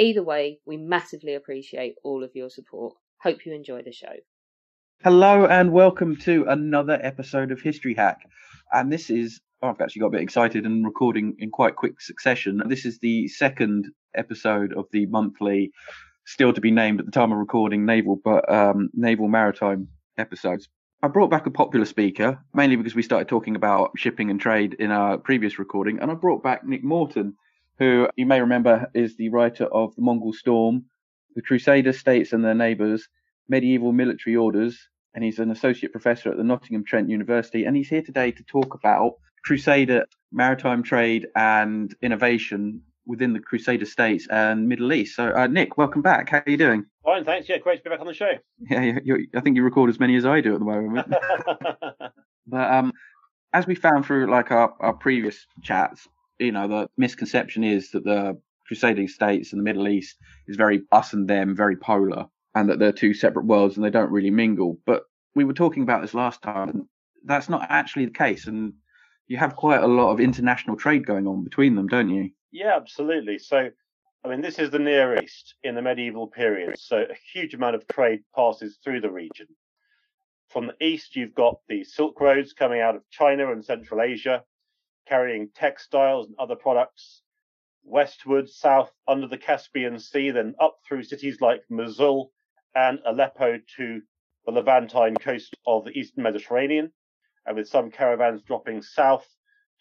Either way, we massively appreciate all of your support. Hope you enjoy the show. Hello and welcome to another episode of History Hack. And this is, oh, I've actually got a bit excited and recording in quite quick succession. This is the second episode of the monthly, still to be named at the time of recording, naval, but um, naval maritime episodes. I brought back a popular speaker, mainly because we started talking about shipping and trade in our previous recording. And I brought back Nick Morton, who you may remember is the writer of The Mongol Storm, The Crusader States and Their Neighbours, medieval military orders, and he's an associate professor at the Nottingham Trent University. And he's here today to talk about Crusader maritime trade and innovation within the Crusader states and Middle East. So, uh, Nick, welcome back. How are you doing? Fine, thanks. Yeah, great to be back on the show. Yeah, I think you record as many as I do at the moment. but um, as we found through like our, our previous chats, you know, the misconception is that the Crusading states and the Middle East is very us and them, very polar and that they're two separate worlds and they don't really mingle. But we were talking about this last time, and that's not actually the case. And you have quite a lot of international trade going on between them, don't you? Yeah, absolutely. So, I mean, this is the Near East in the medieval period. So, a huge amount of trade passes through the region. From the east, you've got the Silk Roads coming out of China and Central Asia, carrying textiles and other products westward, south under the Caspian Sea, then up through cities like Mosul and Aleppo to the Levantine coast of the eastern Mediterranean, and with some caravans dropping south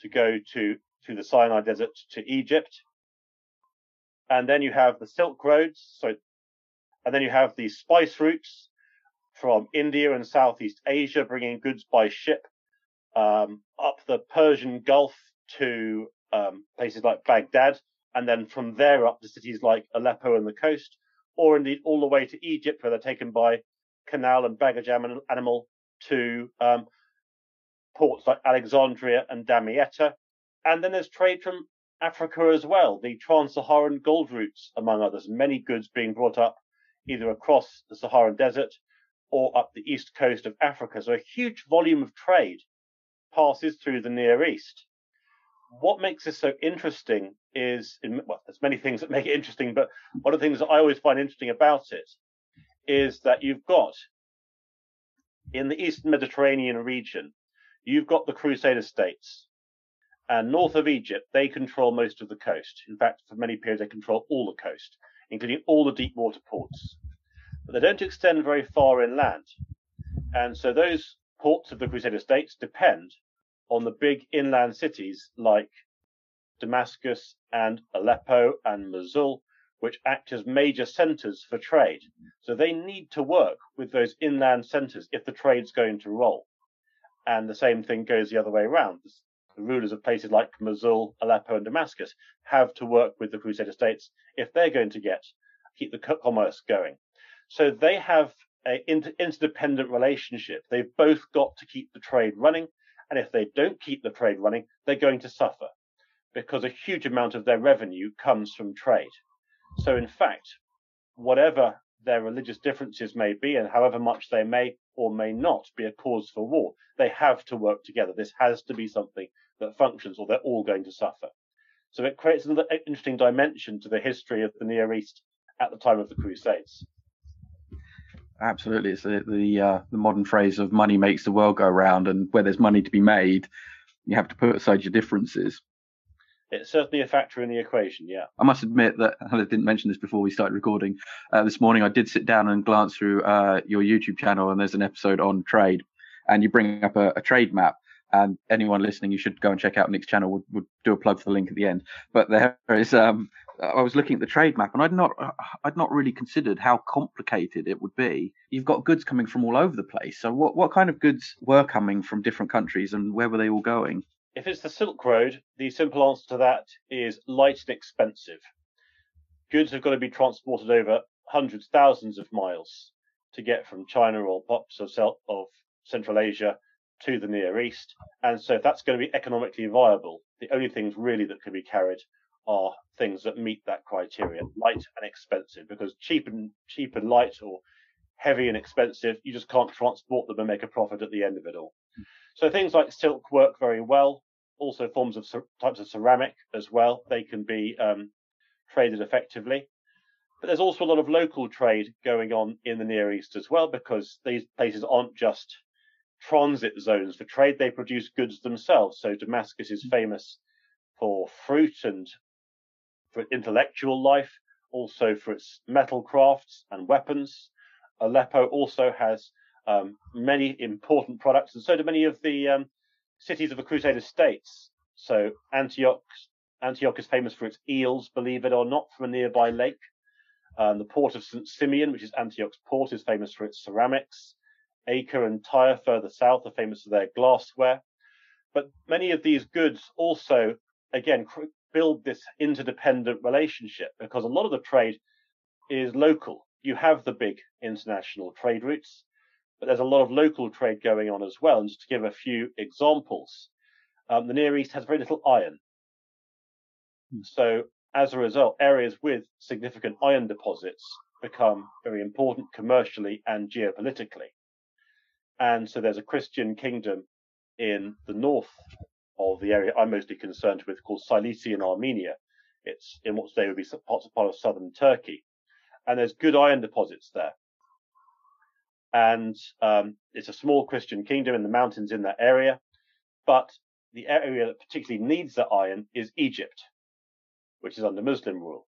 to go to, to the Sinai Desert to Egypt. And then you have the Silk Roads, so, and then you have the spice routes from India and Southeast Asia, bringing goods by ship um, up the Persian Gulf to um, places like Baghdad, and then from there up to cities like Aleppo and the coast, or indeed all the way to Egypt, where they're taken by canal and baggage animal to um, ports like Alexandria and Damietta. And then there's trade from Africa as well, the trans-Saharan gold routes, among others, many goods being brought up either across the Saharan desert or up the east coast of Africa. So a huge volume of trade passes through the Near East. What makes this so interesting is, well, there's many things that make it interesting, but one of the things that I always find interesting about it is that you've got in the Eastern Mediterranean region, you've got the Crusader states. And north of Egypt, they control most of the coast. In fact, for many periods, they control all the coast, including all the deep water ports. But they don't extend very far inland. And so those ports of the Crusader states depend on the big inland cities like Damascus and Aleppo and Mosul, which act as major centers for trade. So they need to work with those inland centers if the trade's going to roll. And the same thing goes the other way around. The rulers of places like Mosul, Aleppo, and Damascus have to work with the Crusader states if they're going to get keep the commerce going. So they have an inter- interdependent relationship. They've both got to keep the trade running, and if they don't keep the trade running, they're going to suffer because a huge amount of their revenue comes from trade. So, in fact, whatever their religious differences may be, and however much they may or may not be a cause for war, they have to work together. This has to be something that functions, or they're all going to suffer. So, it creates another interesting dimension to the history of the Near East at the time of the Crusades. Absolutely, it's the the, uh, the modern phrase of "money makes the world go round," and where there's money to be made, you have to put aside your differences. It's certainly a factor in the equation, yeah. I must admit that I didn't mention this before we started recording. Uh, this morning, I did sit down and glance through uh, your YouTube channel, and there's an episode on trade, and you bring up a, a, trade map. And anyone listening, you should go and check out Nick's channel. Would would do a plug for the link at the end. But there is, um, I was looking at the trade map, and I'd not, I'd not really considered how complicated it would be. You've got goods coming from all over the place. So what, what kind of goods were coming from different countries, and where were they all going? If it's the Silk Road, the simple answer to that is light and expensive. Goods have got to be transported over hundreds, thousands of miles to get from China or parts of, of Central Asia to the Near East. And so if that's going to be economically viable, the only things really that can be carried are things that meet that criteria, light and expensive, because cheap and cheap and light or heavy and expensive, you just can't transport them and make a profit at the end of it all. So things like silk work very well also forms of types of ceramic as well. They can be um, traded effectively. But there's also a lot of local trade going on in the Near East as well, because these places aren't just transit zones for trade, they produce goods themselves. So Damascus is famous for fruit and for intellectual life, also for its metal crafts and weapons. Aleppo also has um, many important products, and so do many of the um, cities of the Crusader states. So Antioch, Antioch is famous for its eels, believe it or not, from a nearby lake. Um, the port of St. Simeon, which is Antioch's port, is famous for its ceramics. Acre and Tyre, further south, are famous for their glassware. But many of these goods also, again, cr- build this interdependent relationship because a lot of the trade is local. You have the big international trade routes, but there's a lot of local trade going on as well. And just to give a few examples, um, the Near East has very little iron. Hmm. So as a result, areas with significant iron deposits become very important commercially and geopolitically. And so there's a Christian kingdom in the north of the area I'm mostly concerned with called Cilician Armenia. It's in what today would be parts of part of southern Turkey. And there's good iron deposits there and um, it's a small Christian kingdom in the mountains in that area. But the area that particularly needs the iron is Egypt, which is under Muslim rule.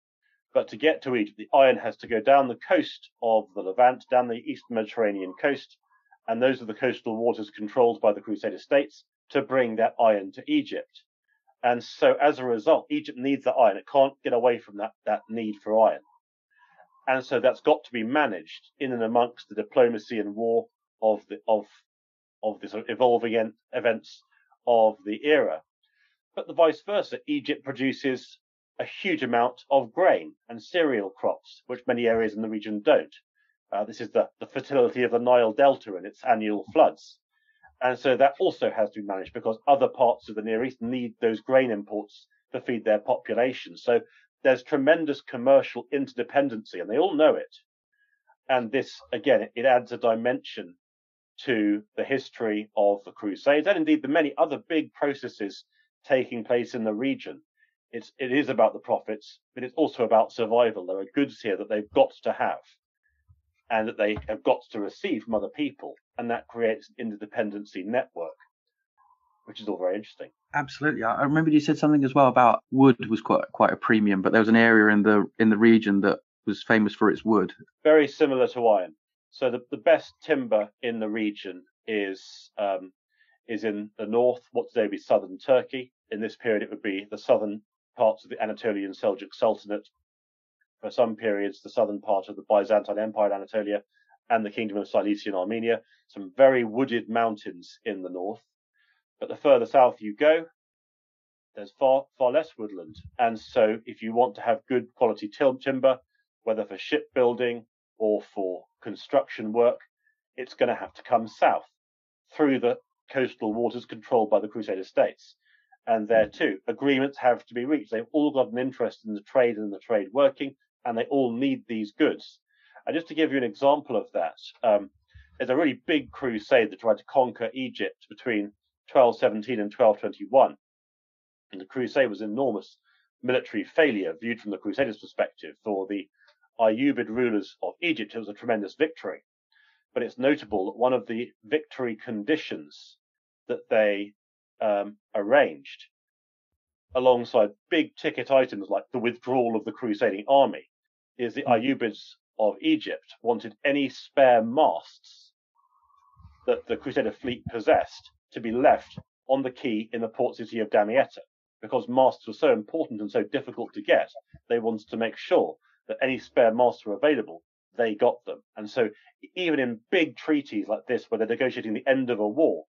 But to get to Egypt, the iron has to go down the coast of the Levant, down the eastern Mediterranean coast, and those are the coastal waters controlled by the Crusader states to bring that iron to Egypt. And so as a result, Egypt needs that iron. It can't get away from that, that need for iron. And so that's got to be managed in and amongst the diplomacy and war of the of of the sort of evolving events of the era. But the vice versa, Egypt produces a huge amount of grain and cereal crops, which many areas in the region don't. Uh, this is the, the fertility of the Nile Delta and its annual floods. And so that also has to be managed because other parts of the Near East need those grain imports to feed their population. So there's tremendous commercial interdependency, and they all know it. And this, again, it, adds a dimension to the history of the Crusades and indeed the many other big processes taking place in the region. It's, it is about the profits, but it's also about survival. There are goods here that they've got to have and that they have got to receive from other people. And that creates an interdependency network which is all very interesting. Absolutely, I remember you said something as well about wood was quite quite a premium, but there was an area in the in the region that was famous for its wood. Very similar to iron. So the, the best timber in the region is um, is in the north, what today would be southern Turkey. In this period, it would be the southern parts of the Anatolian Seljuk Sultanate. For some periods, the southern part of the Byzantine Empire in Anatolia and the Kingdom of Cilician Armenia. Some very wooded mountains in the north. But the further south you go, there's far, far less woodland. And so if you want to have good quality timber, whether for shipbuilding or for construction work, it's going to have to come south through the coastal waters controlled by the Crusader states. And there too, agreements have to be reached. They've all got an interest in the trade and the trade working, and they all need these goods. And just to give you an example of that, um, there's a really big crusade that tried to conquer Egypt between 1217 and 1221. And the crusade was enormous military failure viewed from the Crusaders' perspective. For the Ayyubid rulers of Egypt, it was a tremendous victory. But it's notable that one of the victory conditions that they um, arranged alongside big ticket items like the withdrawal of the crusading army, is the Ayyubids of Egypt wanted any spare masts that the Crusader fleet possessed to be left on the quay in the port city of Damietta. Because masts were so important and so difficult to get, they wanted to make sure that any spare masts were available, they got them. And so even in big treaties like this, where they're negotiating the end of a war,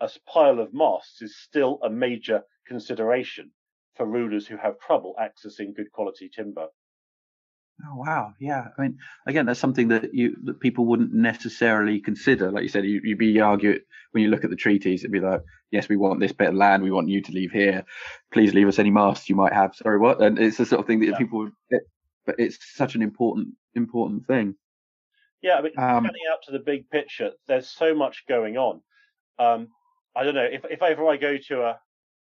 a pile of masts is still a major consideration for rulers who have trouble accessing good quality timber. Oh wow, yeah. I mean, again, that's something that you that people wouldn't necessarily consider. Like you said, you, would be argue when you look at the treaties, it'd be like, yes, we want this bit of land, we want you to leave here. Please leave us any masts you might have. Sorry, what? And it's the sort of thing that yeah. people, it, but it's such an important important thing. Yeah, I mean, um, panning out to the big picture, there's so much going on. Um, I don't know if if ever I go to a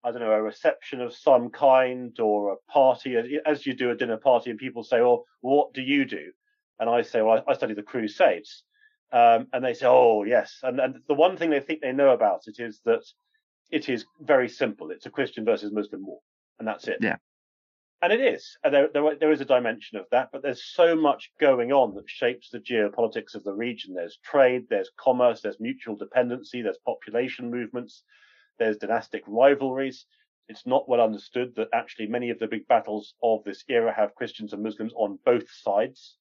I don't know, a reception of some kind or a party, as you do a dinner party, and people say, "Well, what do you do?" And I say, "Well, I, study the Crusades," um, and they say, "Oh, yes." And, and the one thing they think they know about it is that it is very simple. It's a Christian versus Muslim war, and that's it. Yeah. And it is, and there, there, there is a dimension of that, but there's so much going on that shapes the geopolitics of the region. There's trade, there's commerce, there's mutual dependency, there's population movements, there's dynastic rivalries. It's not well understood that actually many of the big battles of this era have Christians and Muslims on both sides.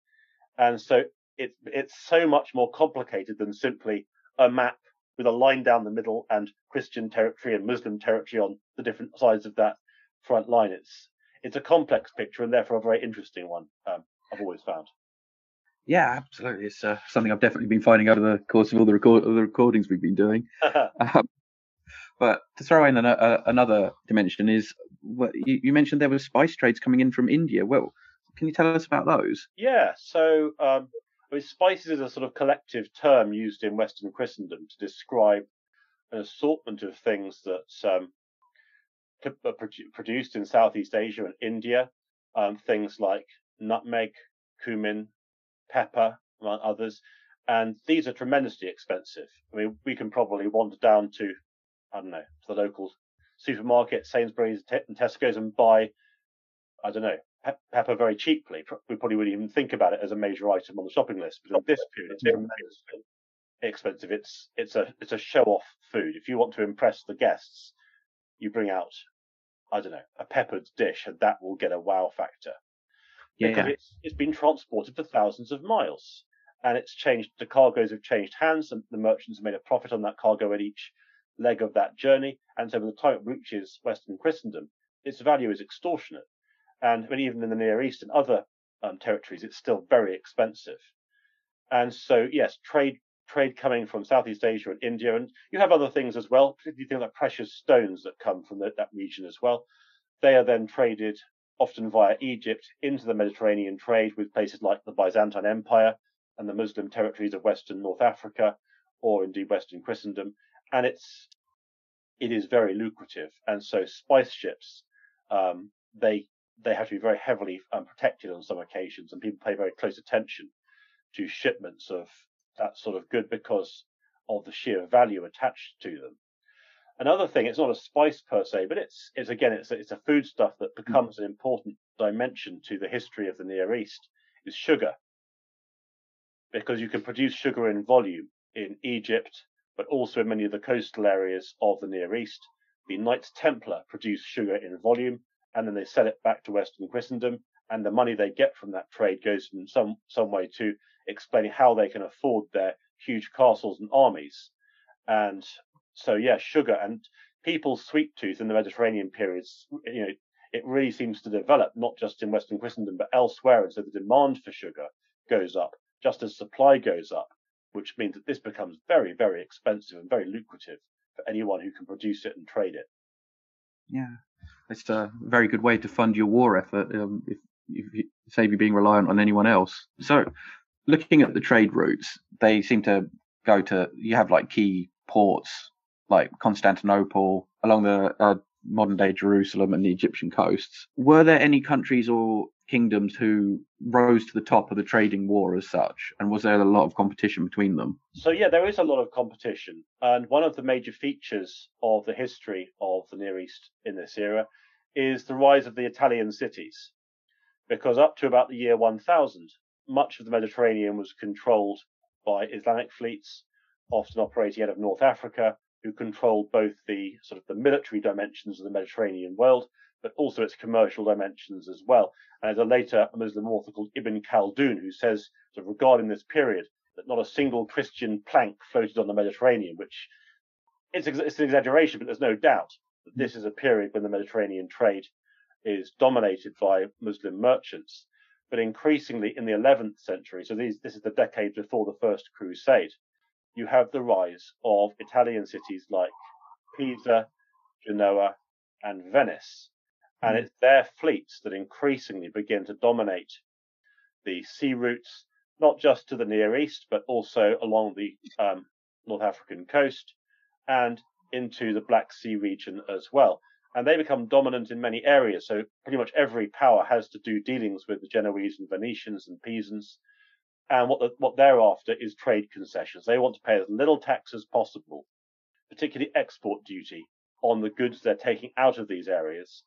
And so it, it's so much more complicated than simply a map with a line down the middle and Christian territory and Muslim territory on the different sides of that front line. It's it's a complex picture and therefore a very interesting one. Um, I've always found. Yeah, absolutely. It's uh, something I've definitely been finding out over the course of all the, record- the recordings we've been doing. um, but to throw in an, a, another dimension is what you, you, mentioned there were spice trades coming in from India. Well, can you tell us about those? Yeah, so um, I mean, spices is a sort of collective term used in Western Christendom to describe an assortment of things that um, are produced in Southeast Asia and India. Um, things like nutmeg, cumin, pepper, among others. And these are tremendously expensive. I mean, we can probably wander down to I don't know, to the local supermarket, Sainsbury's and Tesco's and buy, I don't know, pe- pepper very cheaply. We probably wouldn't even think about it as a major item on the shopping list. But in this period, it's tremendously expensive. It's it's a it's a show off food. If you want to impress the guests, you bring out, I don't know, a peppered dish, and that will get a wow factor. Yeah, because it's it's been transported for thousands of miles, and it's changed. The cargoes have changed hands, and the merchants have made a profit on that cargo at each leg of that journey. And so by the time reaches Western Christendom, its value is extortionate. And I even in the Near East and other um, territories, it's still very expensive. And so, yes, trade trade coming from Southeast Asia and India, and you have other things as well, particularly things like precious stones that come from the, that region as well. They are then traded often via Egypt into the Mediterranean trade with places like the Byzantine Empire and the Muslim territories of Western North Africa, or indeed Western Christendom and it's it is very lucrative. And so spice ships, um, they they have to be very heavily um, protected on some occasions, and people pay very close attention to shipments of that sort of good because of the sheer value attached to them. Another thing, it's not a spice per se, but it's it's again it's a, it's a foodstuff that mm. becomes an important dimension to the history of the Near East is sugar, because you can produce sugar in volume in Egypt, but also in many of the coastal areas of the Near East. The Knights Templar produce sugar in volume, and then they sell it back to Western Christendom, and the money they get from that trade goes in some some way to explaining how they can afford their huge castles and armies. And so, yeah, sugar and people's sweet tooth in the Mediterranean periods, you know, it really seems to develop not just in Western Christendom but elsewhere, and so the demand for sugar goes up just as supply goes up which means that this becomes very, very expensive and very lucrative for anyone who can produce it and trade it. Yeah, it's a very good way to fund your war effort um, if, if you save you being reliant on anyone else. So, looking at the trade routes, they seem to go to you have like key ports like Constantinople along the uh, modern day Jerusalem and the Egyptian coasts. Were there any countries or kingdoms who rose to the top of the trading war as such? And was there a lot of competition between them? So, yeah, there is a lot of competition. And one of the major features of the history of the Near East in this era is the rise of the Italian cities. Because up to about the year 1000, much of the Mediterranean was controlled by Islamic fleets, often operating out of North Africa, who controlled both the sort of the military dimensions of the Mediterranean world, but also its commercial dimensions as well. And there's a later Muslim author called Ibn Khaldun who says, sort of regarding this period, that not a single Christian plank floated on the Mediterranean, which it's, it's an exaggeration, but there's no doubt that this is a period when the Mediterranean trade is dominated by Muslim merchants. But increasingly in the 11th century, so these, this is the decade before the First Crusade, you have the rise of Italian cities like Pisa, Genoa, and Venice. And it's their fleets that increasingly begin to dominate the sea routes, not just to the Near East, but also along the um, North African coast and into the Black Sea region as well. And they become dominant in many areas. So pretty much every power has to do dealings with the Genoese and Venetians and Pisans and what the, what they're after is trade concessions. They want to pay as little tax as possible, particularly export duty on the goods they're taking out of these areas.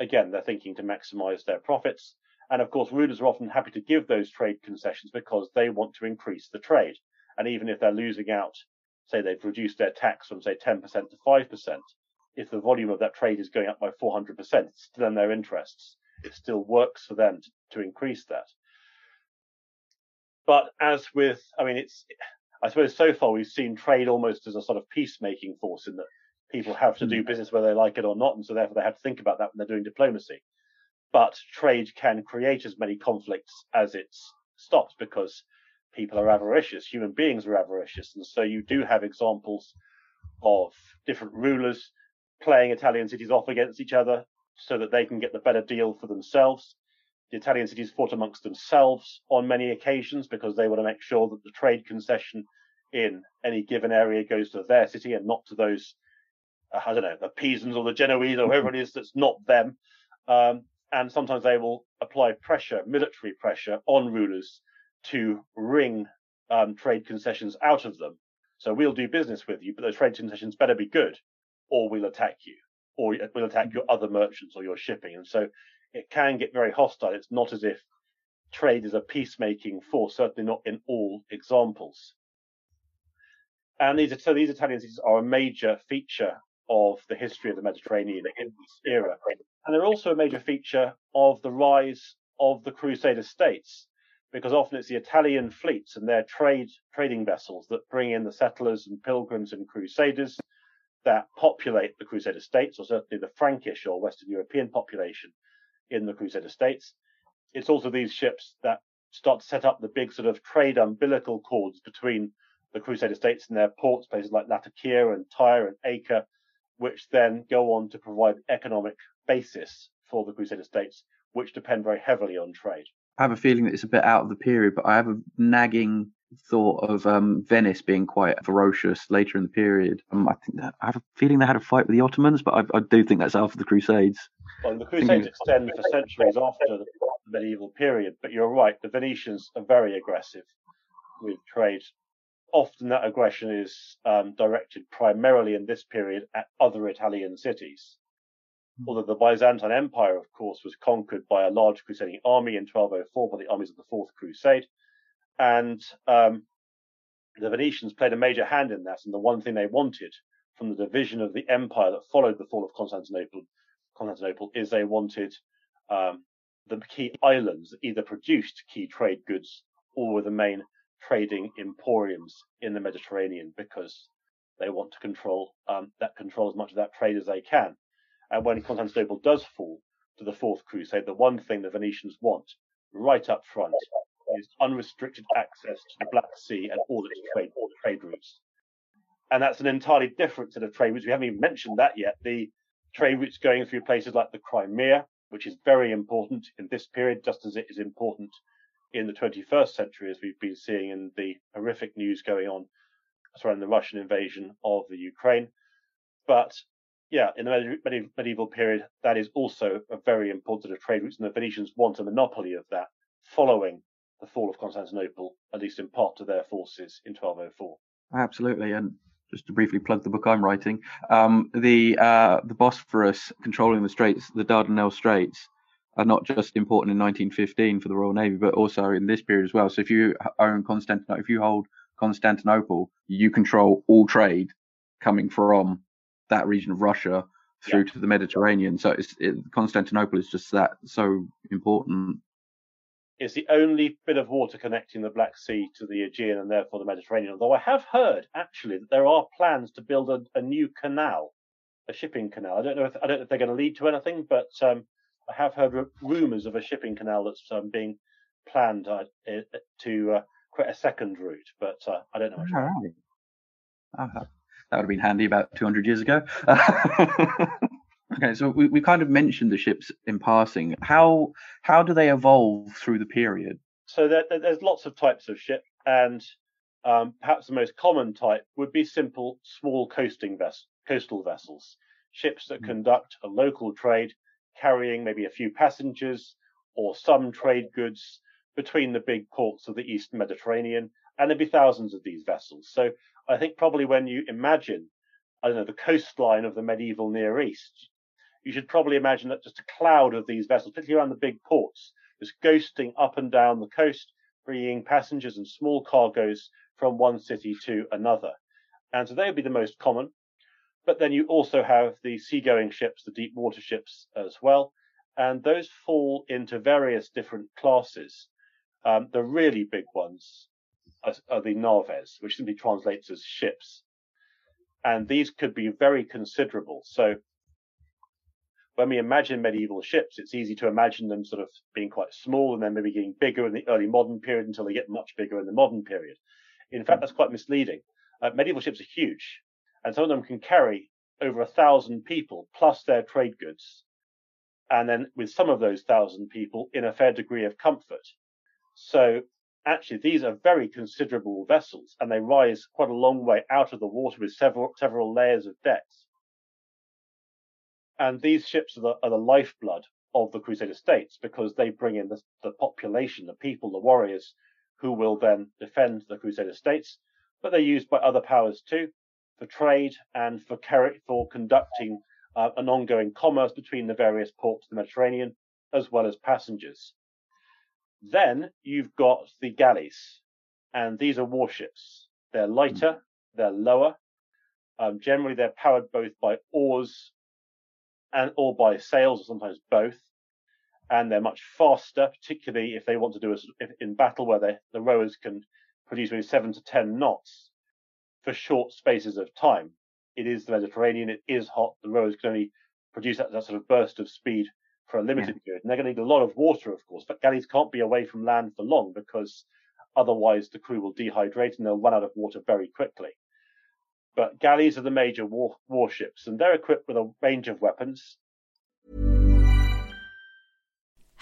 Again, they're thinking to maximize their profits. And of course, rulers are often happy to give those trade concessions because they want to increase the trade. And even if they're losing out, say they've reduced their tax from say 10% to 5%, if the volume of that trade is going up by 400%, it's still in their interests. It still works for them to, to increase that. But as with, I mean, it's, I suppose so far we've seen trade almost as a sort of peacemaking force in that people have to do hmm. business whether they like it or not, and so therefore they have to think about that when they're doing diplomacy. But trade can create as many conflicts as it stops because people are avaricious, human beings are avaricious, and so you do have examples of different rulers playing Italian cities off against each other so that they can get the better deal for themselves. The Italian cities fought amongst themselves on many occasions because they want to make sure that the trade concession in any given area goes to their city and not to those, I don't know, the Pisans or the Genoese or whoever it is that's not them. Um, and sometimes they will apply pressure, military pressure on rulers to wring um, trade concessions out of them. So we'll do business with you, but those trade concessions better be good, or we'll attack you, or we'll attack your other merchants or your shipping. And so it can get very hostile. It's not as if trade is a peacemaking force, certainly not in all examples. And these so these Italian cities are a major feature of the history of the Mediterranean in this era. And they're also a major feature of the rise of the Crusader states, because often it's the Italian fleets and their trade trading vessels that bring in the settlers and pilgrims and crusaders that populate the Crusader states, or certainly the Frankish or Western European population in the Crusader states. It's also these ships that start to set up the big sort of trade umbilical cords between the Crusader states and their ports, places like Latakia and Tyre and Acre, which then go on to provide economic basis for the Crusader states, which depend very heavily on trade. I have a feeling that it's a bit out of the period, but I have a nagging thought of um, Venice being quite ferocious later in the period. Um, I think that, I have a feeling they had a fight with the Ottomans, but I, I do think that's after the Crusades. Well, the Crusades extend for centuries after the medieval period, but you're right, the Venetians are very aggressive with trade. Often that aggression is um, directed primarily in this period at other Italian cities. Hmm. Although the Byzantine Empire, of course, was conquered by a large crusading army in 1204 by the armies of the Fourth Crusade, and um, the Venetians played a major hand in that. And the one thing they wanted from the division of the empire that followed the fall of Constantinople, Constantinople is they wanted um, the key islands that either produced key trade goods or were the main trading emporiums in the Mediterranean because they want to control um, that control as much of that trade as they can. And when Constantinople does fall to the Fourth Crusade, the one thing the Venetians want right up front is unrestricted access to the Black Sea and all its trade, all trade routes. And that's an entirely different set of trade routes. We haven't even mentioned that yet. The trade routes going through places like the Crimea, which is very important in this period, just as it is important in the 21st century, as we've been seeing in the horrific news going on surrounding the Russian invasion of the Ukraine. But yeah, in the medieval period, that is also a very important trade route, and the Venetians want a monopoly of that following the fall of Constantinople, at least in part to their forces in 1204. Absolutely, and just to briefly plug the book I'm writing, um, the uh, the Bosphorus controlling the straits, the Dardanelles Straits, are not just important in 1915 for the Royal Navy, but also in this period as well. So if you own Constantinople, if you hold Constantinople, you control all trade coming from that region of Russia through yeah. to the Mediterranean. So it, Constantinople is just that so important. It's the only bit of water connecting the Black Sea to the Aegean and therefore the Mediterranean. Although I have heard actually that there are plans to build a, a new canal, a shipping canal. I don't know if I don't know if they're going to lead to anything, but um, I have heard r- rumours of a shipping canal that's um, being planned uh, to uh, create a second route, but uh, I don't know. Much All right. That would have been handy about 200 years ago. okay, so we, we kind of mentioned the ships in passing. How how do they evolve through the period? So there, there's lots of types of ship, and um, perhaps the most common type would be simple, small coasting ves- coastal vessels, ships that mm. conduct a local trade, carrying maybe a few passengers or some trade goods between the big ports of the East Mediterranean, and there'd be thousands of these vessels. So I think probably when you imagine, I don't know, the coastline of the medieval Near East, you should probably imagine that just a cloud of these vessels, particularly around the big ports, just ghosting up and down the coast, bringing passengers and small cargoes from one city to another. And so they would be the most common. But then you also have the seagoing ships, the deep water ships as well. And those fall into various different classes. Um, the really big ones are, are the naves, which simply translates as ships. And these could be very considerable. So when we imagine medieval ships, it's easy to imagine them sort of being quite small and then maybe getting bigger in the early modern period until they get much bigger in the modern period. In fact, that's quite misleading. Uh, medieval ships are huge, and some of them can carry over a thousand people plus their trade goods, and then with some of those thousand people in a fair degree of comfort. So actually these are very considerable vessels and they rise quite a long way out of the water with several several layers of decks. And these ships are the, are the lifeblood of the Crusader states because they bring in the, the population, the people, the warriors who will then defend the Crusader states. But they're used by other powers too for trade and for for conducting uh, an ongoing commerce between the various ports of the Mediterranean as well as passengers. Then you've got the galleys, and these are warships. They're hmm. lighter, they're lower. Um, generally, they're powered both by oars and or by sails, or sometimes both. And they're much faster, particularly if they want to do a, in battle where they, the rowers can produce maybe seven to ten knots for short spaces of time. It is the Mediterranean. It is hot. The rowers can only produce that, that sort of burst of speed for a limited yeah. period. And they're going to need a lot of water, of course, but galleys can't be away from land for long because otherwise the crew will dehydrate and they'll run out of water very quickly. But galleys are the major war- warships and they're equipped with a range of weapons.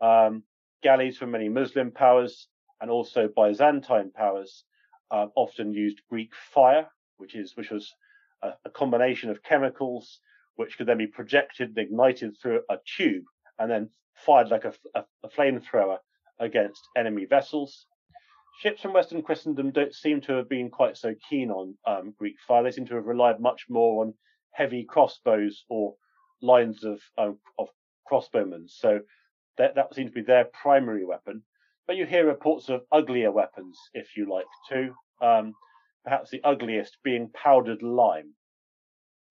um, galleys from many Muslim powers and also Byzantine powers. uh, often used Greek fire, which is which was a, a, combination of chemicals which could then be projected and ignited through a tube and then fired like a, a, a flamethrower against enemy vessels. Ships from Western Christendom don't seem to have been quite so keen on um, Greek fire. They seem to have relied much more on heavy crossbows or lines of um, of crossbowmen. So that that seems to be their primary weapon. But you hear reports of uglier weapons, if you like, too. Um, perhaps the ugliest being powdered lime.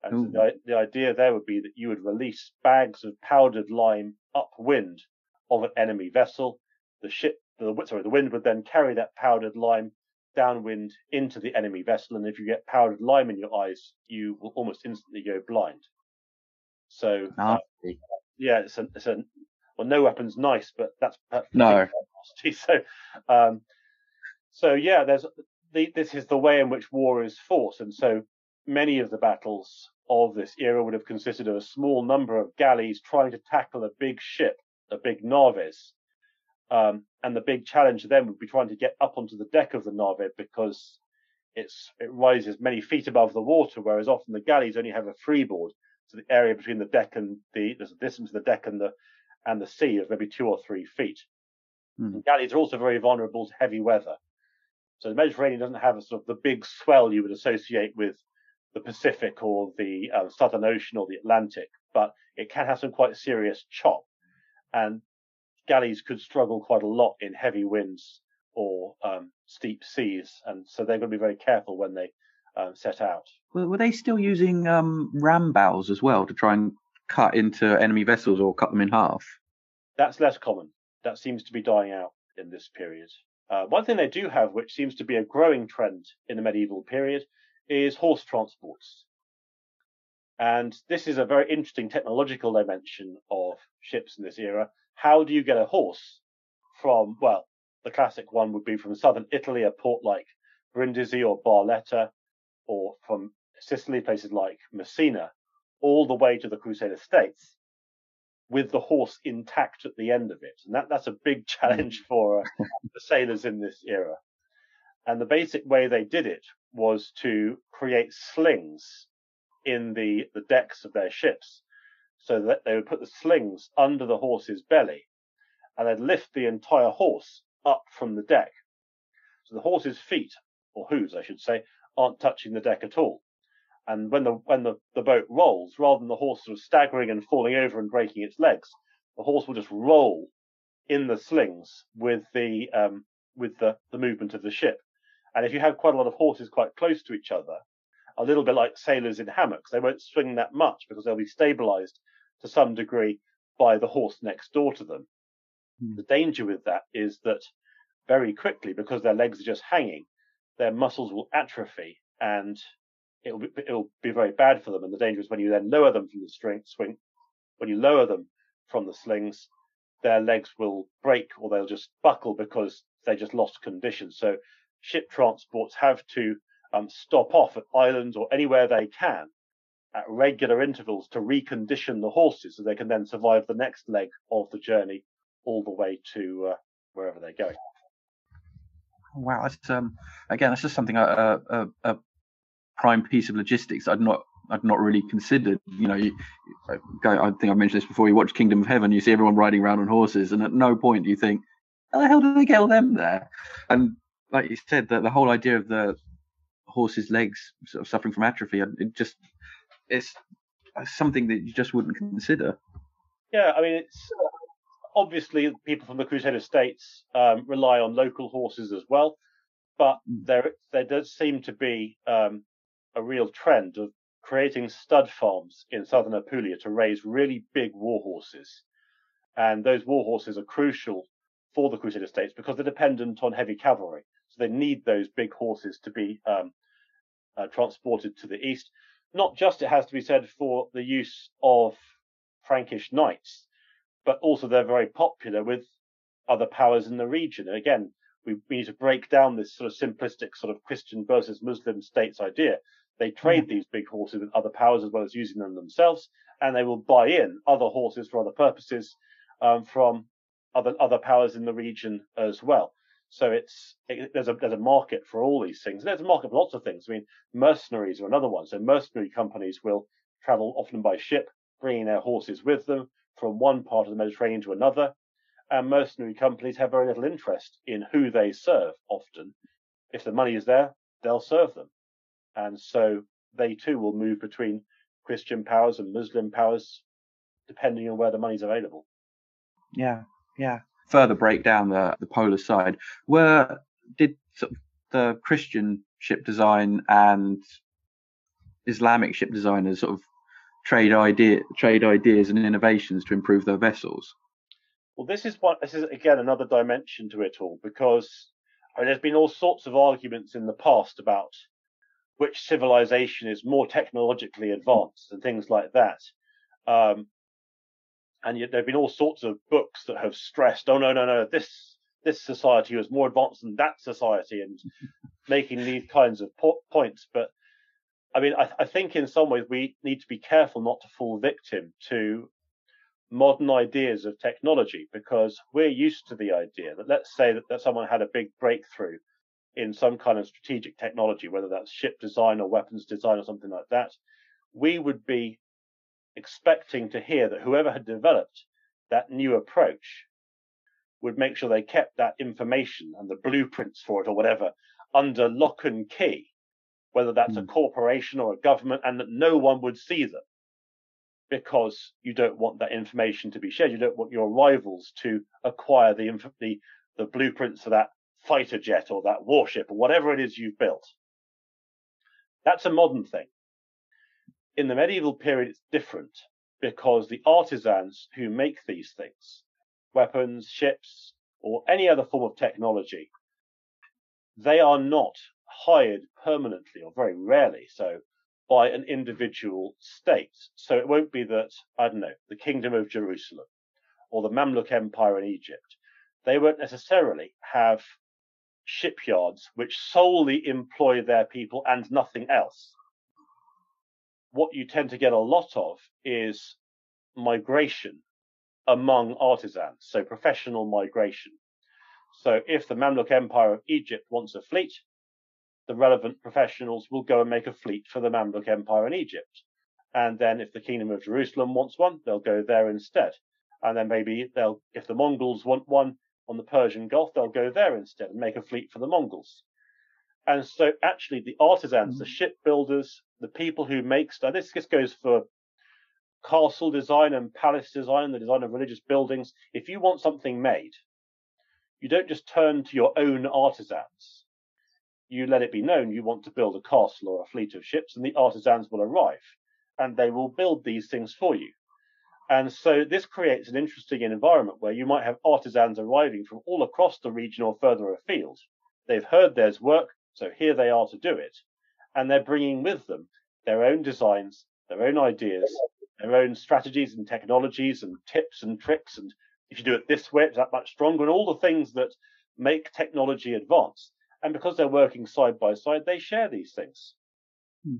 And so the, the idea there would be that you would release bags of powdered lime upwind of an enemy vessel. The ship, the, sorry, the wind would then carry that powdered lime downwind into the enemy vessel. And if you get powdered lime in your eyes, you will almost instantly go blind. So, uh, yeah, it's a, it's a, well, no weapon's nice, but that's no. So, um, so yeah, there's the, this is the way in which war is fought, and so many of the battles of this era would have consisted of a small number of galleys trying to tackle a big ship, a big navis. Um, and the big challenge then would be trying to get up onto the deck of the navis because it's it rises many feet above the water, whereas often the galleys only have a freeboard. So the area between the deck and the there's a distance the deck and the and the sea of maybe two or three feet. Mm. galleys are also very vulnerable to heavy weather. So the Mediterranean doesn't have a sort of the big swell you would associate with the Pacific or the uh, Southern Ocean or the Atlantic, but it can have some quite serious chop. And galleys could struggle quite a lot in heavy winds or um, steep seas, and so they're going to be very careful when they um, set out. Were they still using um, ram bows as well to try and cut into enemy vessels or cut them in half? That's less common. That seems to be dying out in this period. Uh, one thing they do have, which seems to be a growing trend in the medieval period, is horse transports. And this is a very interesting technological dimension of ships in this era. How do you get a horse from, well, the classic one would be from southern Italy, a port like Brindisi or Barletta, or from Sicily, places like Messina, all the way to the Crusader states with the horse intact at the end of it. And that, that's a big challenge for uh, the sailors in this era. And the basic way they did it was to create slings in the, the decks of their ships so that they would put the slings under the horse's belly and they'd lift the entire horse up from the deck. So the horse's feet, or hooves, I should say, aren't touching the deck at all. And when the when the, the boat rolls, rather than the horse sort of staggering and falling over and breaking its legs, the horse will just roll in the slings with the um, with the, the movement of the ship. And if you have quite a lot of horses quite close to each other, a little bit like sailors in hammocks, they won't swing that much because they'll be stabilized to some degree by the horse next door to them. Mm. The danger with that is that very quickly, because their legs are just hanging, their muscles will atrophy and it'll be, it'll be very bad for them. And the danger is when you then lower them from the string, swing, when you lower them from the slings, their legs will break or they'll just buckle because they just lost condition. So ship transports have to um, stop off at islands or anywhere they can at regular intervals to recondition the horses so they can then survive the next leg of the journey all the way to uh, wherever they're going. Wow, that's um again that's just something a, a, a prime piece of logistics I'd not I'd not really considered. You know, you, I think I've mentioned this before. You watch Kingdom of Heaven, you see everyone riding around on horses, and at no point do you think, "How the hell did they get all them there?" And like you said, that the whole idea of the horse's legs sort of suffering from atrophy, it just it's something that you just wouldn't consider. Yeah, I mean, it's obviously people from the Crusader states um, rely on local horses as well, but hmm. there there does seem to be um, a real trend of creating stud farms in southern Apulia to raise really big war horses, and those war horses are crucial for the Crusader states because they're dependent on heavy cavalry. So they need those big horses to be um, uh, transported to the east. Not just, it has to be said, for the use of Frankish knights, but also they're very popular with other powers in the region. And again, we, we need to break down this sort of simplistic sort of Christian versus Muslim states idea. They trade mm. these big horses with other powers as well as using them themselves, and they will buy in other horses for other purposes um, from other other powers in the region as well. So it's it, there's a there's a market for all these things. There's a market for lots of things. I mean, mercenaries are another one. So mercenary companies will travel often by ship, bringing their horses with them from one part of the Mediterranean to another. And mercenary companies have very little interest in who they serve. Often, if the money is there, they'll serve them, and so they too will move between Christian powers and Muslim powers, depending on where the money's available. Yeah, yeah. Further break down the the polar side. Where did sort of the Christian ship design and Islamic ship designers sort of trade idea trade ideas and innovations to improve their vessels? Well, this is what this is again another dimension to it all because I mean, there's been all sorts of arguments in the past about which civilization is more technologically advanced and things like that. Um, and yet there have been all sorts of books that have stressed, oh no, no, no, this this society was more advanced than that society, and making these kinds of po- points. But I mean, I, I, think in some ways we need to be careful not to fall victim to modern ideas of technology because we're used to the idea that let's say that, that someone had a big breakthrough in some kind of strategic technology, whether that's ship design or weapons design or something like that, we would be expecting to hear that whoever had developed that new approach would make sure they kept that information and the blueprints for it or whatever under lock and key, whether that's mm. a hmm. corporation or a government, and that no one would see them because you don't want that information to be shared. You don't want your rivals to acquire the the, the blueprints for that fighter jet or that warship or whatever it is you've built. That's a modern thing. In the medieval period, it's different because the artisans who make these things, weapons, ships, or any other form of technology, they are not hired permanently or very rarely so by an individual state. So it won't be that, I don't know, the Kingdom of Jerusalem or the Mamluk Empire in Egypt, they won't necessarily have shipyards which solely employ their people and nothing else. What you tend to get a lot of is migration among artisans, so professional migration. So if the Mamluk Empire of Egypt wants a fleet, the relevant professionals will go and make a fleet for the Mamluk Empire in Egypt. And then if the Kingdom of Jerusalem wants one, they'll go there instead. And then maybe they'll, if the Mongols want one on the Persian Gulf, they'll go there instead and make a fleet for the Mongols. And so actually the artisans, mm-hmm. the shipbuilders, the people who make stuff, this, this goes for castle design and palace design, the design of religious buildings. If you want something made, you don't just turn to your own artisans you let it be known you want to build a castle or a fleet of ships, and the artisans will arrive and they will build these things for you. And so this creates an interesting environment where you might have artisans arriving from all across the region or further afield. They've heard there's work, so here they are to do it. And they're bringing with them their own designs, their own ideas, their own strategies and technologies and tips and tricks. And if you do it this way, it's that much stronger, and all the things that make technology advance. And because they're working side by side, they share these things. Hmm.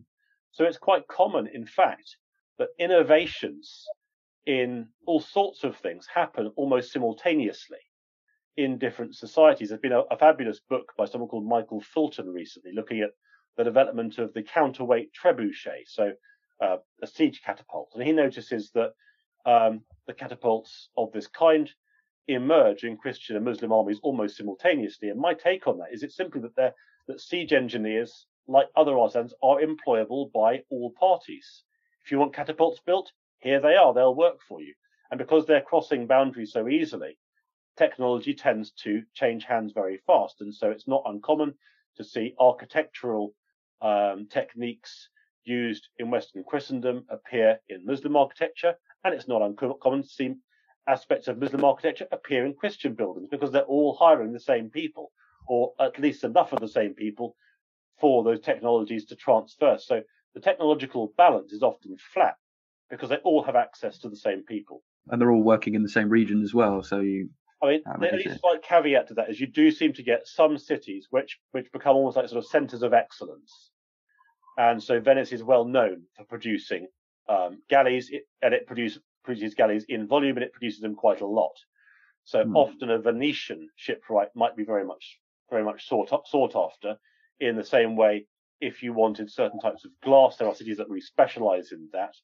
So it's quite common, in fact, that innovations in all sorts of things happen almost simultaneously in different societies. There's been a, a fabulous book by someone called Michael Fulton recently looking at the development of the counterweight trebuchet, so uh, a siege catapult. And he notices that um, the catapults of this kind emerge in Christian and Muslim armies almost simultaneously. And my take on that is it's simply that they're, that siege engineers, like other artisans, are employable by all parties. If you want catapults built, here they are, they'll work for you. And because they're crossing boundaries so easily, technology tends to change hands very fast. And so it's not uncommon to see architectural um, techniques used in Western Christendom appear in Muslim architecture. And it's not uncommon to see aspects of Muslim architecture appear in Christian buildings because they're all hiring the same people, or at least enough of the same people for those technologies to transfer. So the technological balance is often flat because they all have access to the same people. And they're all working in the same region as well. So you. I mean, the only slight caveat to that is you do seem to get some cities which which become almost like sort of centres of excellence. And so Venice is well known for producing um, galleys, and it produces produces galleys in volume and it produces them quite a lot. So mm. often a Venetian shipwright might be very much very much sought sought after. In the same way, if you wanted certain types of glass, there are cities that really specialize in that.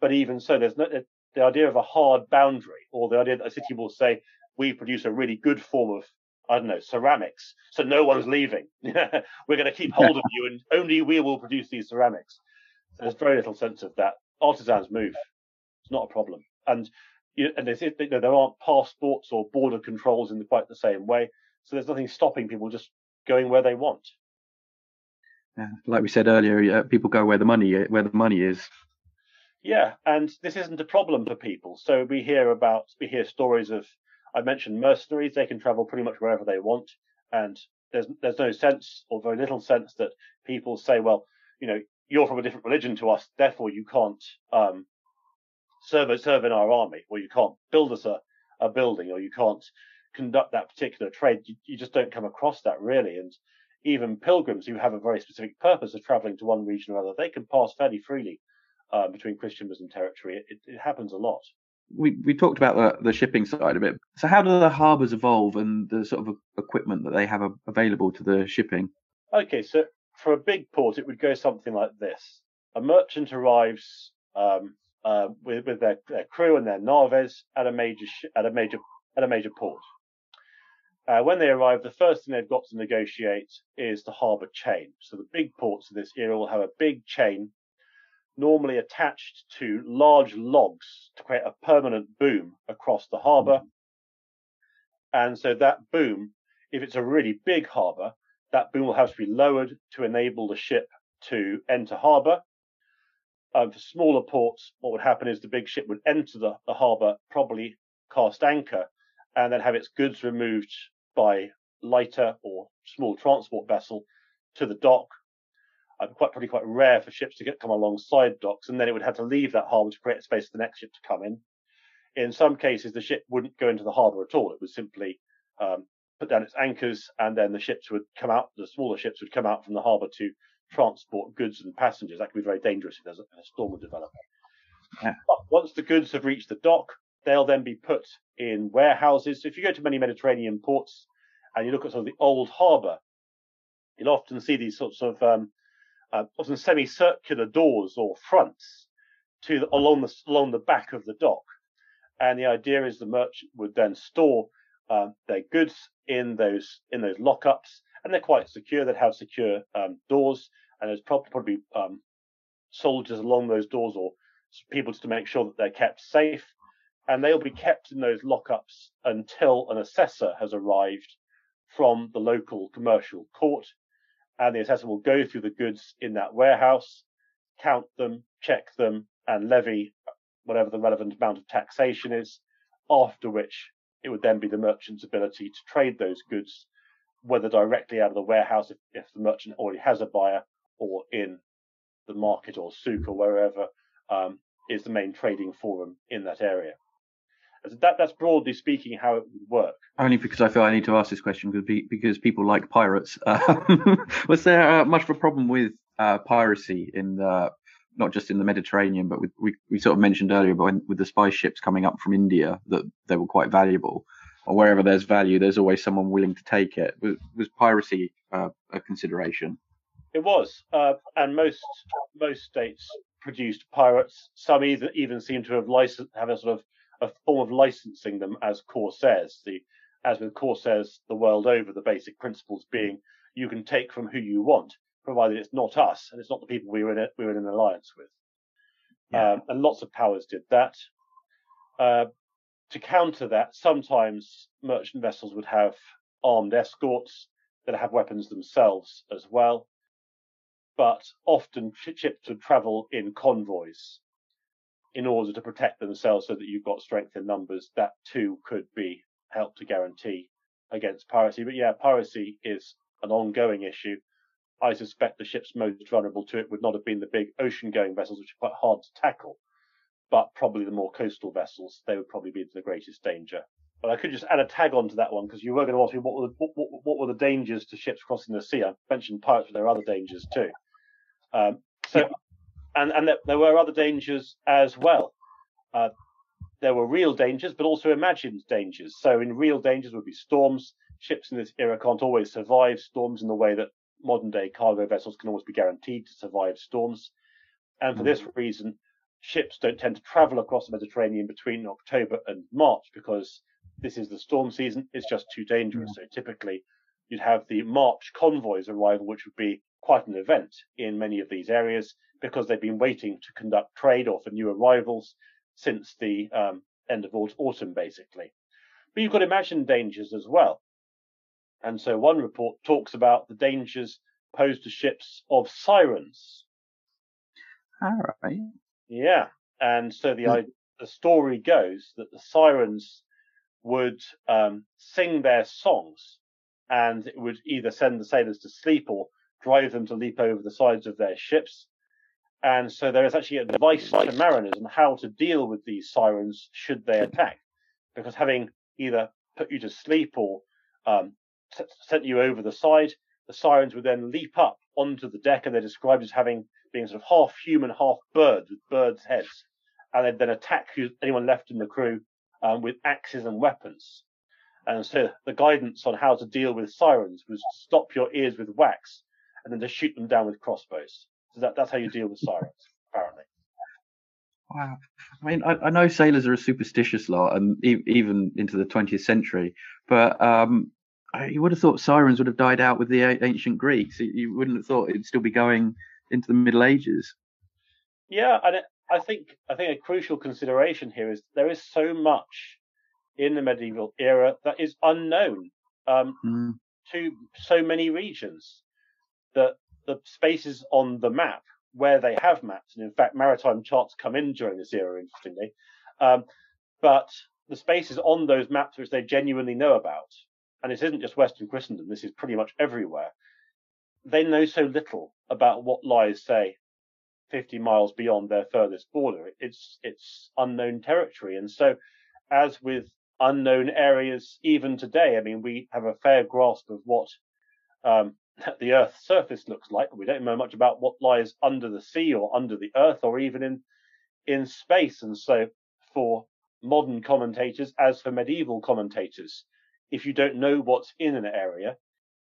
But even so, there's no the idea of a hard boundary, or the idea that a city will say, "We produce a really good form of I don't know, ceramics. So no one's leaving. We're going to keep hold of you and only we will produce these ceramics. So there's very little sense of that. Artisans move. It's not a problem. And you, and you know, there aren't passports or border controls in quite the same way. So there's nothing stopping people just going where they want. Yeah, like we said earlier, people go where the money where the money is. Yeah, and this isn't a problem for people. So we hear about we hear stories of I mentioned mercenaries; they can travel pretty much wherever they want, and there's there's no sense or very little sense that people say, well, you know, you're from a different religion to us, therefore you can't um, serve serve in our army, or you can't build us a, a building, or you can't conduct that particular trade. You, you just don't come across that really, and even pilgrims who have a very specific purpose of traveling to one region or other, they can pass fairly freely uh, between Christian Muslim territory. It, it, happens a lot. We we talked about the, the shipping side a bit. So how do the harbours evolve and the sort of equipment that they have available to the shipping? Okay, so for a big port, it would go something like this: a merchant arrives um, uh, with, with their, their, crew and their naves at a major sh- at a major at a major port. Uh, when they arrive, the first thing they've got to negotiate is the harbour chain. So the big ports of this era will have a big chain, normally attached to large logs to create a permanent boom across the harbour. And so that boom, if it's a really big harbour, that boom will have to be lowered to enable the ship to enter harbour. Um, for smaller ports, what would happen is the big ship would enter the, the harbour, probably cast anchor, and then have its goods removed by lighter or small transport vessel to the dock. Uh, quite probably quite rare for ships to get come alongside docks, and then it would have to leave that harbour to create space for the next ship to come in. In some cases, the ship wouldn't go into the harbour at all; it would simply um, put down its anchors, and then the ships would come out. The smaller ships would come out from the harbour to transport goods and passengers. That could be very dangerous if there's a, a storm would develop. Yeah. But once the goods have reached the dock, they'll then be put in warehouses. So if you go to many Mediterranean ports and you look at sort of the old harbour, you'll often see these sorts of um, uh, often semicircular doors or fronts to the, along the along the back of the dock. And the idea is the merchant would then store um, their goods in those in those lockups, and they're quite secure. They'd have secure um, doors, and there's probably, probably um, soldiers along those doors or people just to make sure that they're kept safe. And they'll be kept in those lockups until an assessor has arrived from the local commercial court, and the assessor will go through the goods in that warehouse, count them, check them, and levy whatever the relevant amount of taxation is. After which it would then be the merchant's ability to trade those goods, whether directly out of the warehouse if, if the merchant already has a buyer, or in the market or souk or wherever um, is the main trading forum in that area. That, that's broadly speaking how it would work. Only because I feel I need to ask this question because because people like pirates. Uh, was there uh, much of a problem with uh, piracy in the not just in the Mediterranean, but with, we, we sort of mentioned earlier, but when, with the spice ships coming up from India, that they were quite valuable. Or wherever there's value, there's always someone willing to take it. Was, was piracy uh, a consideration? It was, uh, and most most states produced pirates. Some even even seem to have licensed have a sort of a form of licensing them as corsairs. The as with corsairs the world over, the basic principles being you can take from who you want, provided it's not us and it's not the people we were in, a, we were in an alliance with. Yeah. Um, and lots of powers did that. Uh, to counter that, sometimes merchant vessels would have armed escorts that have weapons themselves as well. But often ships would travel in convoys in order to protect themselves so that you've got strength in numbers. That too could be helped to guarantee against piracy. But yeah, piracy is an ongoing issue. I suspect the ships most vulnerable to it would not have been the big ocean going vessels, which are quite hard to tackle, but probably the more coastal vessels. They would probably be the greatest danger. But I could just add a tag on to that one because you were going to ask me what were, the, what, what, what, were the dangers to ships crossing the sea. I mentioned pirates, but there are other dangers too. Um, so, and, and there, there, were other dangers as well. Uh, there were real dangers, but also imagined dangers. So in real dangers would be storms. Ships in this era can't always survive storms in the way that modern day cargo vessels can always be guaranteed to survive storms. And for this reason, ships don't tend to travel across the Mediterranean between October and March because this is the storm season. It's just too dangerous. So typically you'd have the March convoys arrival, which would be quite an event in many of these areas because they've been waiting to conduct trade or for new arrivals since the um, end of autumn, basically. But you've got imagined dangers as well. And so one report talks about the dangers posed to ships of sirens. All right. Yeah. And so the, mm. the story goes that the sirens would um, sing their songs and it would either send the sailors to sleep or drive them to leap over the sides of their ships. And so there is actually advice to mariners on how to deal with these sirens should they attack, because having either put you to sleep or um, sent you over the side, the sirens would then leap up onto the deck, and they're described as having being sort of half human, half birds with birds' heads, and they'd then attack anyone left in the crew um, with axes and weapons. And so the guidance on how to deal with sirens was to stop your ears with wax and then to shoot them down with crossbows. So that, that's how you deal with sirens, apparently. Wow. I mean, I, I, know sailors are a superstitious lot, and e- even into the 20th century, but um, you would have thought sirens would have died out with the ancient Greeks. You wouldn't have thought it'd still be going into the Middle Ages. Yeah, and I think I think a crucial consideration here is there is so much in the medieval era that is unknown um, mm. to so many regions that the spaces on the map where they have maps, and in fact, maritime charts come in during this era, interestingly, um, but the spaces on those maps which they genuinely know about, and this isn't just Western Christendom, this is pretty much everywhere, they know so little about what lies, say, 50 miles beyond their furthest border. It's it's unknown territory, and so as with unknown areas even today. I mean, we have a fair grasp of what um, the Earth's surface looks like, we don't know much about what lies under the sea or under the Earth or even in in space. And so, for modern commentators, as for medieval commentators, if you don't know what's in an area,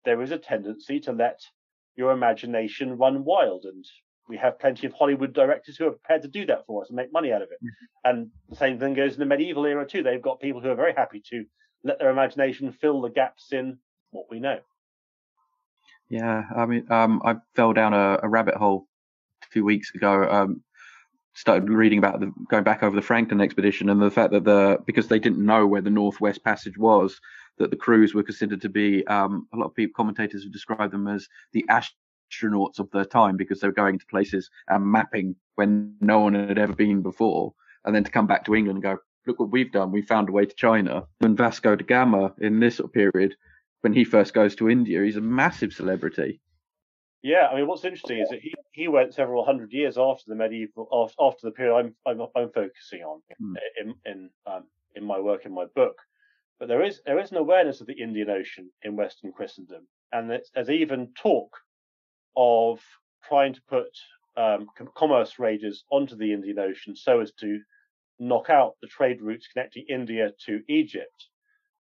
there is a tendency to let your imagination run wild and we have plenty of Hollywood directors who are prepared to do that for us and make money out of it. Mm-hmm. And the same thing goes in the medieval era too. They've got people who are very happy to let their imagination fill the gaps in what we know. Yeah, I mean, um, I fell down a, a, rabbit hole a few weeks ago. Um, started reading about the going back over the Franklin expedition and the fact that the because they didn't know where the Northwest Passage was, that the crews were considered to be um, a lot of people commentators have described them as the astronauts of their time because they were going to places and mapping when no one had ever been before, and then to come back to England and go, look what we've done, we found a way to China. And Vasco da Gama in this sort of period, when he first goes to India, he's a massive celebrity. Yeah, I mean, what's interesting is that he, he went several hundred years after the medieval after the period I'm I'm, I'm focusing on hmm. in in um, in my work in my book. But there is there is an awareness of the Indian Ocean in Western Christendom, and there's even talk of trying to put um, commerce raiders onto the Indian Ocean so as to knock out the trade routes connecting India to Egypt,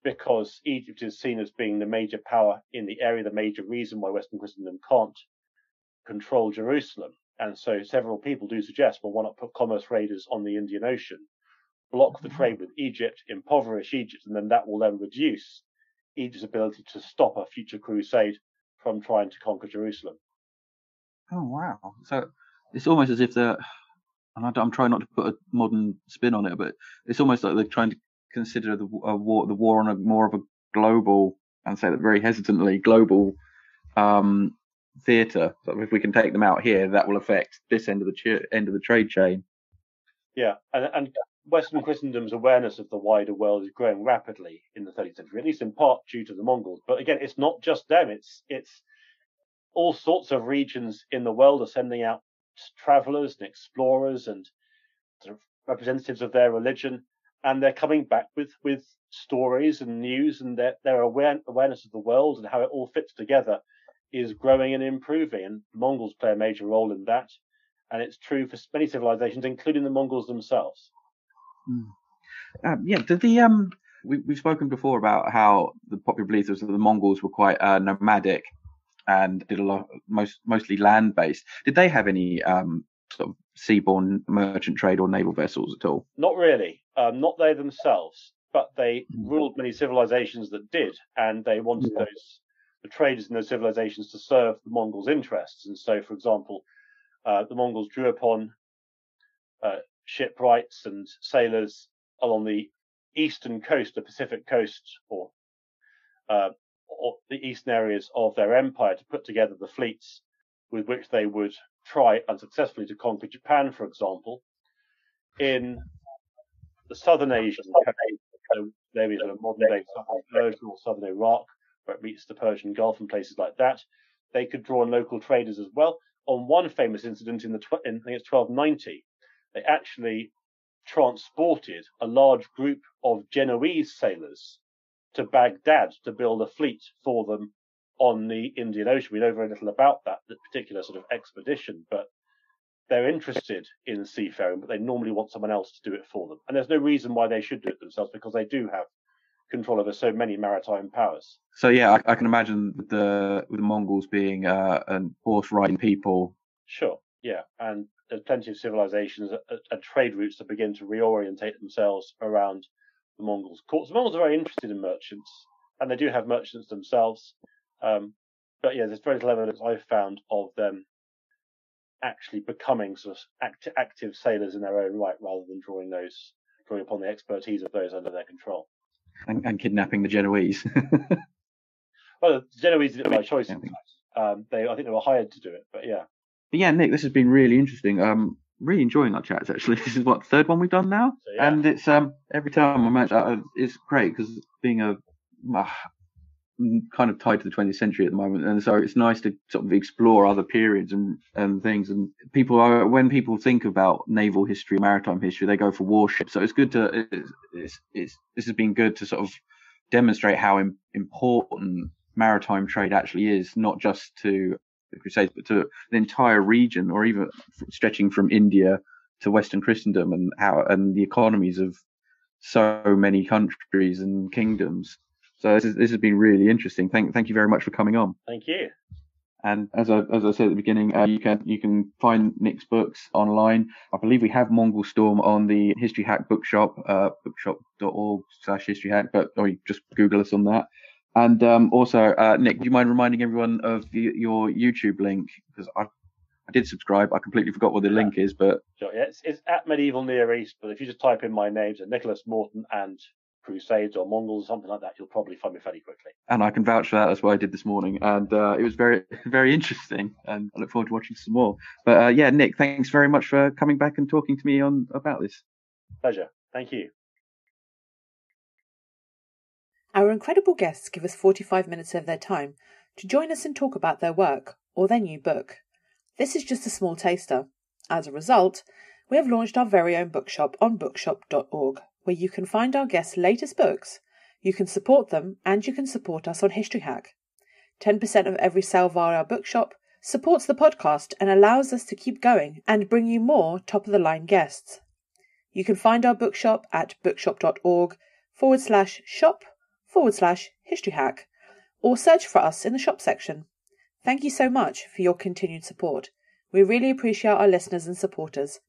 because Egypt is seen as being the major power in the area, the major reason why Western Christendom can't control Jerusalem. And so several people do suggest, well, why not put commerce raiders on the Indian Ocean, block the mm-hmm. trade with Egypt, impoverish Egypt, and then that will then reduce Egypt's ability to stop a future crusade from trying to conquer Jerusalem. Oh wow! So it's almost as if they're, and I, am trying not to put a modern spin on it, but it's almost like they're trying to consider the war, the war on a more of a global, and say that very hesitantly, global um, theatre. So if we can take them out here, that will affect this end of the ch- end of the trade chain. Yeah, and, and Western Christendom's awareness of the wider world is growing rapidly in the 30th century, at least in part due to the Mongols. But again, it's not just them; it's it's all sorts of regions in the world are sending out travelers and explorers and sort of representatives of their religion, and they're coming back with with stories and news, and their their aware, awareness of the world and how it all fits together is growing and improving. And Mongols play a major role in that, and it's true for many civilizations, including the Mongols themselves. Mm. Um, yeah, did the um we, we've spoken before about how the popular belief was that the Mongols were quite uh, nomadic and did a lot, most mostly land based. Did they have any um, sort of seaborne merchant trade or naval vessels at all? Not really. Um, not they themselves, but they ruled many civilizations that did, and they wanted yeah. those the traders in those civilizations to serve the Mongols' interests. And so, for example, uh, the Mongols drew upon uh, shipwrights and sailors along the eastern coast, the Pacific coast, or, uh, or the eastern areas of their empire to put together the fleets with which they would try unsuccessfully to conquer Japan, for example. In the southern Asian coast, there is a modern day southern Persia or southern Iraq, where it meets the Persian Gulf and places like that. They could draw on local traders as well. On one famous incident in the tw- in, I think it's 1290, they actually transported a large group of Genoese sailors to Baghdad to build a fleet for them on the Indian Ocean. We know very little about that, that particular sort of expedition, but they're interested in seafaring, but they normally want someone else to do it for them. And there's no reason why they should do it themselves because they do have control over so many maritime powers. So yeah, I, I can imagine the with the Mongols being uh, an horse riding people. Sure, yeah, and there's plenty of civilizations and trade routes that begin to reorientate themselves around the Mongols' courts. The Mongols are very interested in merchants, and they do have merchants themselves. Um, but yeah, there's very little evidence I've found of them actually becoming sort of act- active sailors in their own right, rather than drawing those drawing upon the expertise of those under their control. And, and kidnapping the Genoese. well, the Genoese did it by choice. Um, they, I think they were hired to do it, but yeah. But yeah, Nick, this has been really interesting. Um, really enjoying our chats. Actually, this is what third one we've done now, so, yeah. and it's um every time I match, uh, it's great because being a uh, kind of tied to the 20th century at the moment, and so it's nice to sort of explore other periods and and things. And people are when people think about naval history, maritime history, they go for warships. So it's good to it's it's, it's this has been good to sort of demonstrate how important maritime trade actually is, not just to the Crusades, but to the entire region, or even stretching from India to Western Christendom, and how and the economies of so many countries and kingdoms. So this, is, this has been really interesting. Thank thank you very much for coming on. Thank you. And as I, as I said at the beginning, uh, you can you can find Nick's books online. I believe we have Mongol Storm on the History Hack Bookshop, uh, bookshop.org slash History Hack, but or you just Google us on that. And um, also, uh, Nick, do you mind reminding everyone of the, your YouTube link? Because I, I did subscribe. I completely forgot what the yeah. link is, but sure, yeah, it's, it's, at Medieval Near East. But if you just type in my names, so Nicholas Morton and Crusades or Mongols or something like that, you'll probably find me fairly quickly. And I can vouch for that. That's what I did this morning, and uh, it was very, very interesting. And I look forward to watching some more. But uh, yeah, Nick, thanks very much for coming back and talking to me on about this. Pleasure. Thank you. Our incredible guests give us 45 minutes of their time to join us and talk about their work or their new book. This is just a small taster. As a result, we have launched our very own bookshop on bookshop.org, where you can find our guests' latest books, you can support them, and you can support us on History Hack. 10% of every sale via our bookshop supports the podcast and allows us to keep going and bring you more top of the line guests. You can find our bookshop at bookshop.org forward slash shop forward slash history hack or search for us in the shop section. Thank you so much for your continued support. We really appreciate our listeners and supporters.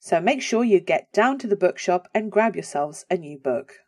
So make sure you get down to the bookshop and grab yourselves a new book.